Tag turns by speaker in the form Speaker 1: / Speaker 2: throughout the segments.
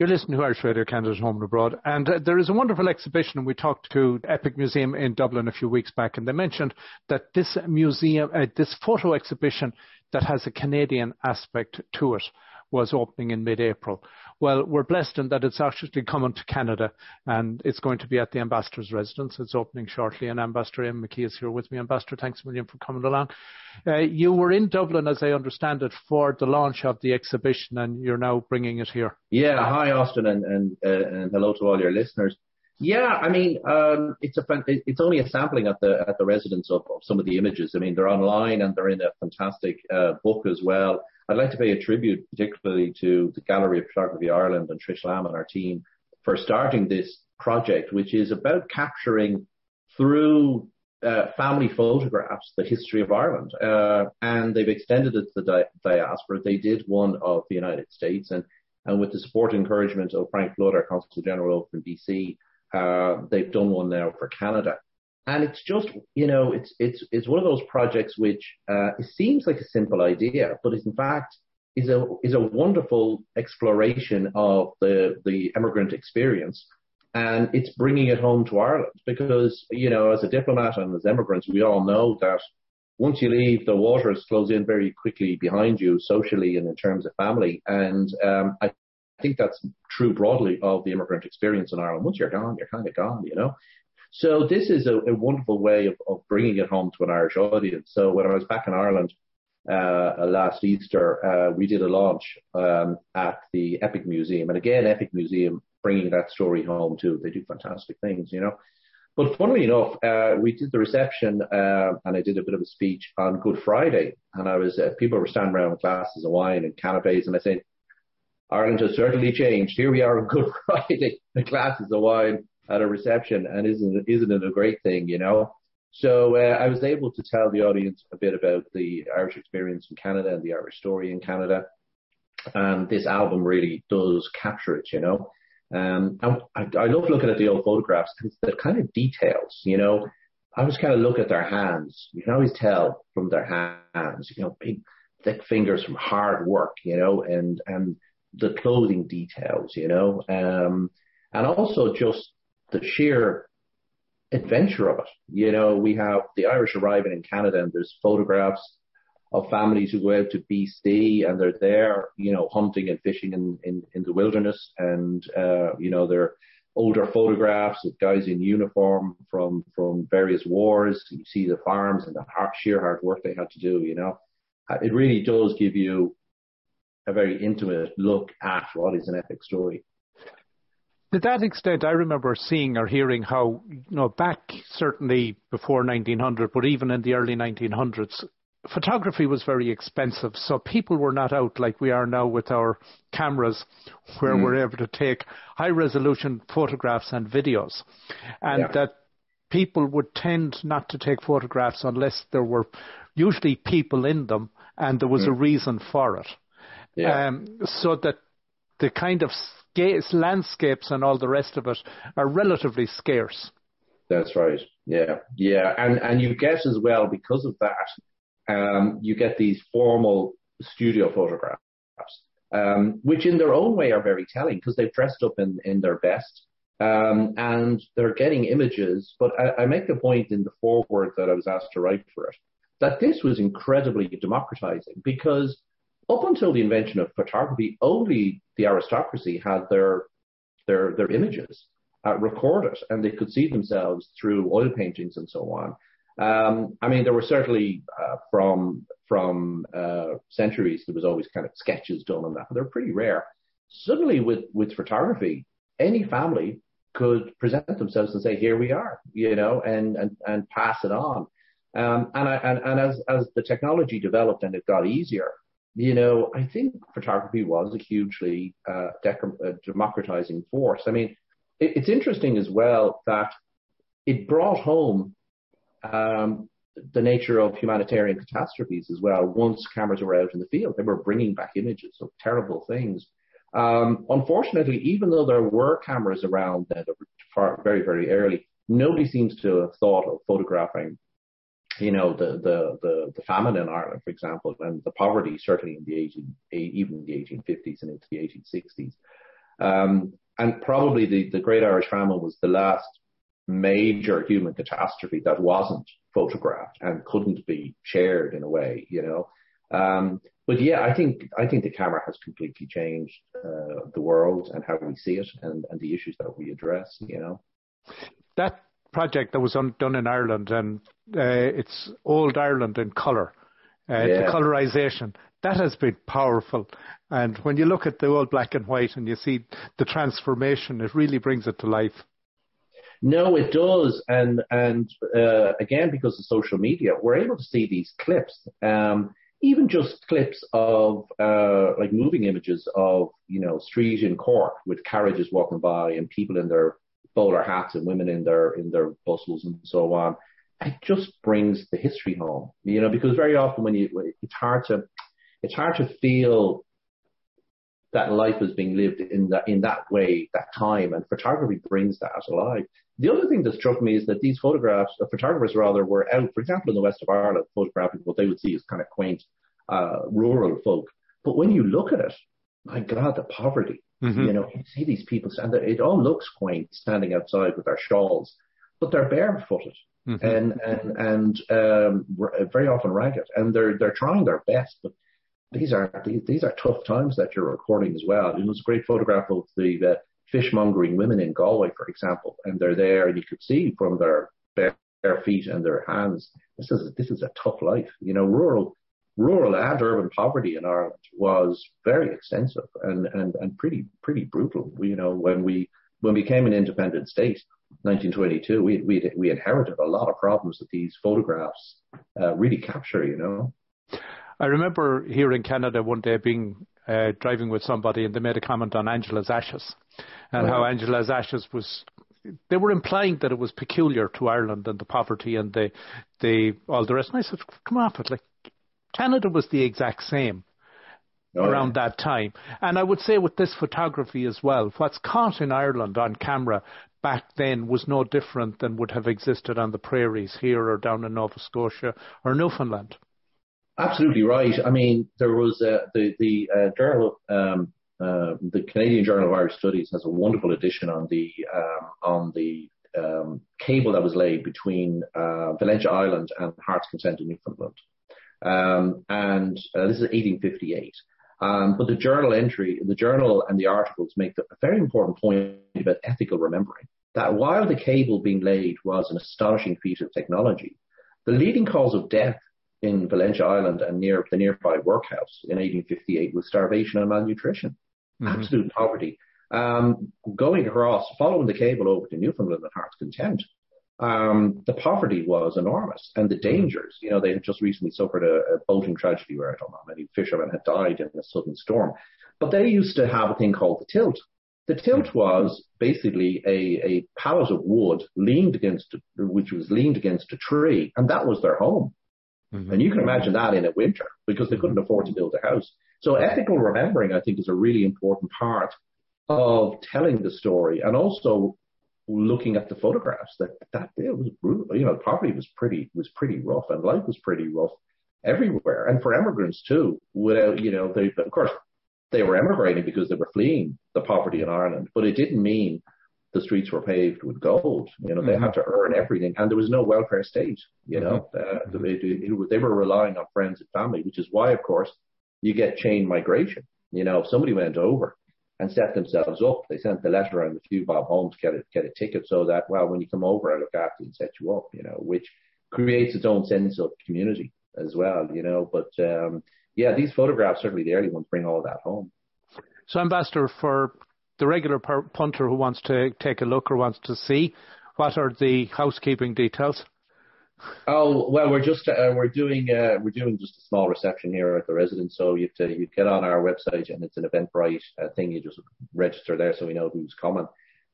Speaker 1: You're listening to Irish Radio Canada Home and Abroad. And uh, there is a wonderful exhibition, and we talked to Epic Museum in Dublin a few weeks back, and they mentioned that this museum, uh, this photo exhibition that has a Canadian aspect to it, was opening in mid-April. Well, we're blessed in that it's actually coming to Canada and it's going to be at the Ambassador's residence. It's opening shortly and Ambassador Eamonn McKee is here with me. Ambassador, thanks a million for coming along. Uh, you were in Dublin, as I understand it, for the launch of the exhibition and you're now bringing it here.
Speaker 2: Yeah, hi Austin and, and, uh, and hello to all your listeners. Yeah, I mean, um, it's a it's only a sampling at the at the residence of, of, some of the images. I mean, they're online and they're in a fantastic uh, book as well. I'd like to pay a tribute particularly to the Gallery of Photography Ireland and Trish Lambe and our team for starting this project, which is about capturing through uh, family photographs the history of Ireland. Uh, and they've extended it to the di- diaspora. They did one of the United States and, and with the support and encouragement of Frank Flood, our Consul General from BC, uh, they've done one now for Canada. And it's just, you know, it's, it's, it's one of those projects which, uh, it seems like a simple idea, but is in fact, is a, is a wonderful exploration of the, the immigrant experience. And it's bringing it home to Ireland because, you know, as a diplomat and as immigrants, we all know that once you leave, the waters close in very quickly behind you socially and in terms of family. And, um, I think that's true broadly of the immigrant experience in Ireland. Once you're gone, you're kind of gone, you know. So this is a, a wonderful way of, of, bringing it home to an Irish audience. So when I was back in Ireland uh, last Easter, uh, we did a launch um, at the Epic Museum, and again, Epic Museum bringing that story home too. They do fantastic things, you know. But funnily enough, uh, we did the reception, uh, and I did a bit of a speech on Good Friday, and I was uh, people were standing around with glasses of wine and canapes, and I said, Ireland has certainly changed. Here we are on Good Friday, the glasses of wine at a reception, and isn't isn't it a great thing, you know? So uh, I was able to tell the audience a bit about the Irish experience in Canada and the Irish story in Canada, and this album really does capture it, you know. Um, and I, I love looking at the old photographs because the kind of details, you know. I was kind of look at their hands. You can always tell from their hands, you know, big, thick fingers from hard work, you know, and and the clothing details, you know, um, and also just the sheer adventure of it. You know, we have the Irish arriving in Canada and there's photographs of families who go out to BC and they're there, you know, hunting and fishing in, in, in the wilderness and, uh, you know, they're older photographs of guys in uniform from, from various wars. You see the farms and the hard, sheer hard work they had to do, you know. It really does give you a very intimate look at what is an epic story.
Speaker 1: To that extent, I remember seeing or hearing how, you know, back certainly before 1900, but even in the early 1900s, photography was very expensive. So people were not out like we are now with our cameras where mm. we're able to take high resolution photographs and videos. And yeah. that people would tend not to take photographs unless there were usually people in them and there was mm. a reason for it. Yeah. Um, so that the kind of landscapes and all the rest of it are relatively scarce.
Speaker 2: That's right. Yeah, yeah, and and you get as well because of that, um, you get these formal studio photographs, um, which in their own way are very telling because they've dressed up in in their best. Um, and they're getting images, but I, I make the point in the foreword that I was asked to write for it that this was incredibly democratizing because up until the invention of photography, only the aristocracy had their their their images uh, recorded, and they could see themselves through oil paintings and so on. Um, I mean, there were certainly uh, from from uh, centuries there was always kind of sketches done on that, but they're pretty rare. Suddenly, with with photography, any family could present themselves and say, "Here we are," you know, and and and pass it on. Um, and, I, and and as as the technology developed and it got easier, you know, I think photography was a hugely uh, uh, democratizing force. I mean, it, it's interesting as well that it brought home um, the nature of humanitarian catastrophes as well. Once cameras were out in the field, they were bringing back images of terrible things. Um, unfortunately, even though there were cameras around very, very early, nobody seems to have thought of photographing you know, the, the, the, the, famine in Ireland, for example, and the poverty certainly in the 18, even the 1850s and into the 1860s. Um, and probably the, the Great Irish Famine was the last major human catastrophe that wasn't photographed and couldn't be shared in a way, you know. Um, but yeah, I think I think the camera has completely changed uh, the world and how we see it and, and the issues that we address. You know,
Speaker 1: that project that was un- done in Ireland and uh, it's old Ireland in colour, uh, yeah. the colorization that has been powerful. And when you look at the old black and white and you see the transformation, it really brings it to life.
Speaker 2: No, it does, and and uh, again because of social media, we're able to see these clips. Um, even just clips of uh, like moving images of you know street in Cork with carriages walking by and people in their bowler hats and women in their in their bustles and so on. It just brings the history home, you know, because very often when you it's hard to it's hard to feel that life is being lived in that in that way, that time, and photography brings that alive. The other thing that struck me is that these photographs, the photographers rather, were out, for example, in the west of Ireland, photographing what they would see as kind of quaint uh, rural folk. But when you look at it, my God, the poverty. Mm-hmm. You know, you see these people, and it all looks quaint standing outside with their shawls, but they're barefooted. Mm-hmm. And and and um, very often ragged, and they're they're trying their best, but these are these, these are tough times that you're recording as well. It was a great photograph of the uh, fishmongering women in Galway, for example, and they're there, and you could see from their bare, bare feet and their hands, this is this is a tough life. You know, rural rural and urban poverty in Ireland was very extensive and and and pretty pretty brutal. You know, when we when we became an independent state, 1922, we we we inherited a lot of problems that these photographs uh, really capture. You know.
Speaker 1: I remember here in Canada one day being uh, driving with somebody and they made a comment on Angela's ashes and how Angela's ashes was they were implying that it was peculiar to Ireland and the poverty and the the all the rest. And I said, come off it, like Canada was the exact same. Oh, around yeah. that time. And I would say with this photography as well, what's caught in Ireland on camera back then was no different than would have existed on the prairies here or down in Nova Scotia or Newfoundland.
Speaker 2: Absolutely right. I mean, there was uh, the the uh, journal, um, uh, the Canadian Journal of Irish Studies has a wonderful edition on the um, on the um, cable that was laid between uh, Valentia Island and Heart's Content in Newfoundland, and uh, this is 1858. Um, but the journal entry, the journal and the articles make a very important point about ethical remembering. That while the cable being laid was an astonishing feat of technology, the leading cause of death in Valentia Island and near the nearby workhouse in 1858 was starvation and malnutrition, mm-hmm. absolute poverty. Um, going across, following the cable over to Newfoundland and Heart's Content, um, the poverty was enormous and the mm-hmm. dangers. You know, they had just recently suffered a, a boating tragedy where I don't know how many fishermen had died in a sudden storm. But they used to have a thing called the tilt. The tilt mm-hmm. was basically a, a pallet of wood leaned against, which was leaned against a tree, and that was their home. Mm-hmm. And you can imagine that in a winter because they couldn't afford to build a house. So ethical remembering, I think, is a really important part of telling the story and also looking at the photographs that that day was brutal. You know, poverty was pretty was pretty rough and life was pretty rough everywhere. And for immigrants too, without you know, they of course they were emigrating because they were fleeing the poverty in Ireland, but it didn't mean the streets were paved with gold. You know, they mm-hmm. had to earn everything, and there was no welfare state. You know, mm-hmm. uh, they, they were relying on friends and family, which is why, of course, you get chain migration. You know, if somebody went over and set themselves up, they sent the letter and a few bob home to get a, get a ticket, so that well, when you come over, I look after you and set you up. You know, which creates its own sense of community as well. You know, but um, yeah, these photographs, certainly the early ones, bring all that home.
Speaker 1: So, Ambassador, for the regular punter who wants to take a look or wants to see, what are the housekeeping details?
Speaker 2: Oh well, we're just uh, we're doing uh, we're doing just a small reception here at the residence. So you have to you get on our website and it's an Eventbrite uh, thing. You just register there so we know who's coming.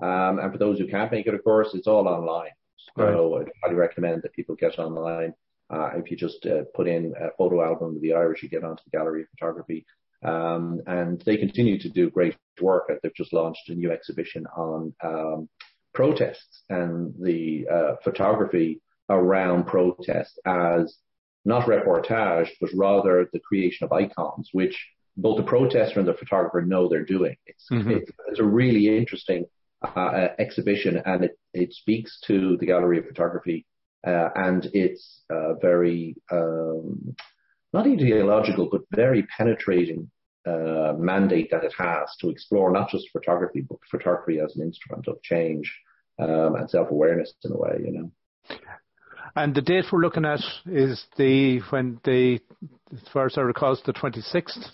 Speaker 2: Um, and for those who can't make it, of course, it's all online. So right. I'd highly recommend that people get online. Uh, if you just uh, put in a photo album of the Irish, you get onto the gallery of photography. Um, and they continue to do great work. They've just launched a new exhibition on um, protests and the uh, photography around protest as not reportage, but rather the creation of icons, which both the protester and the photographer know they're doing. It's, mm-hmm. it's, it's, a really interesting uh, exhibition and it, it speaks to the gallery of photography uh, and it's uh, very, um, not ideological, but very penetrating uh, mandate that it has to explore not just photography, but photography as an instrument of change um, and self-awareness in a way, you know.
Speaker 1: And the date we're looking at is the when the, as far as I recall, is the 26th.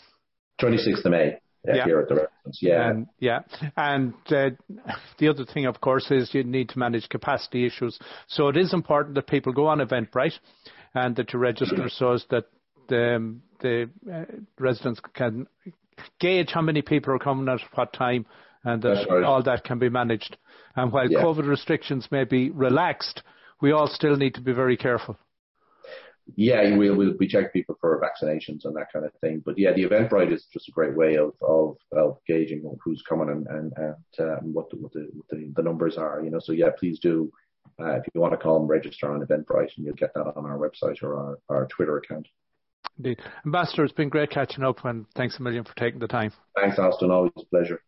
Speaker 2: 26th of May. Yeah, here at the reference. Yeah.
Speaker 1: And, yeah. And uh, the other thing, of course, is you need to manage capacity issues. So it is important that people go on Eventbrite and that you register so as that the, the uh, residence can gauge how many people are coming at what time and that right. all that can be managed. And while yeah. COVID restrictions may be relaxed, we all still need to be very careful.
Speaker 2: Yeah, we'll, we'll we check people for vaccinations and that kind of thing. But yeah, the Eventbrite is just a great way of of, of gauging who's coming and and, and um, what, the, what, the, what the, the numbers are. You know, so yeah, please do uh, if you want to call and register on Eventbrite, and you'll get that on our website or our, our Twitter account.
Speaker 1: Indeed. Ambassador, it's been great catching up and thanks a million for taking the time.
Speaker 2: Thanks, Austin. Always a pleasure.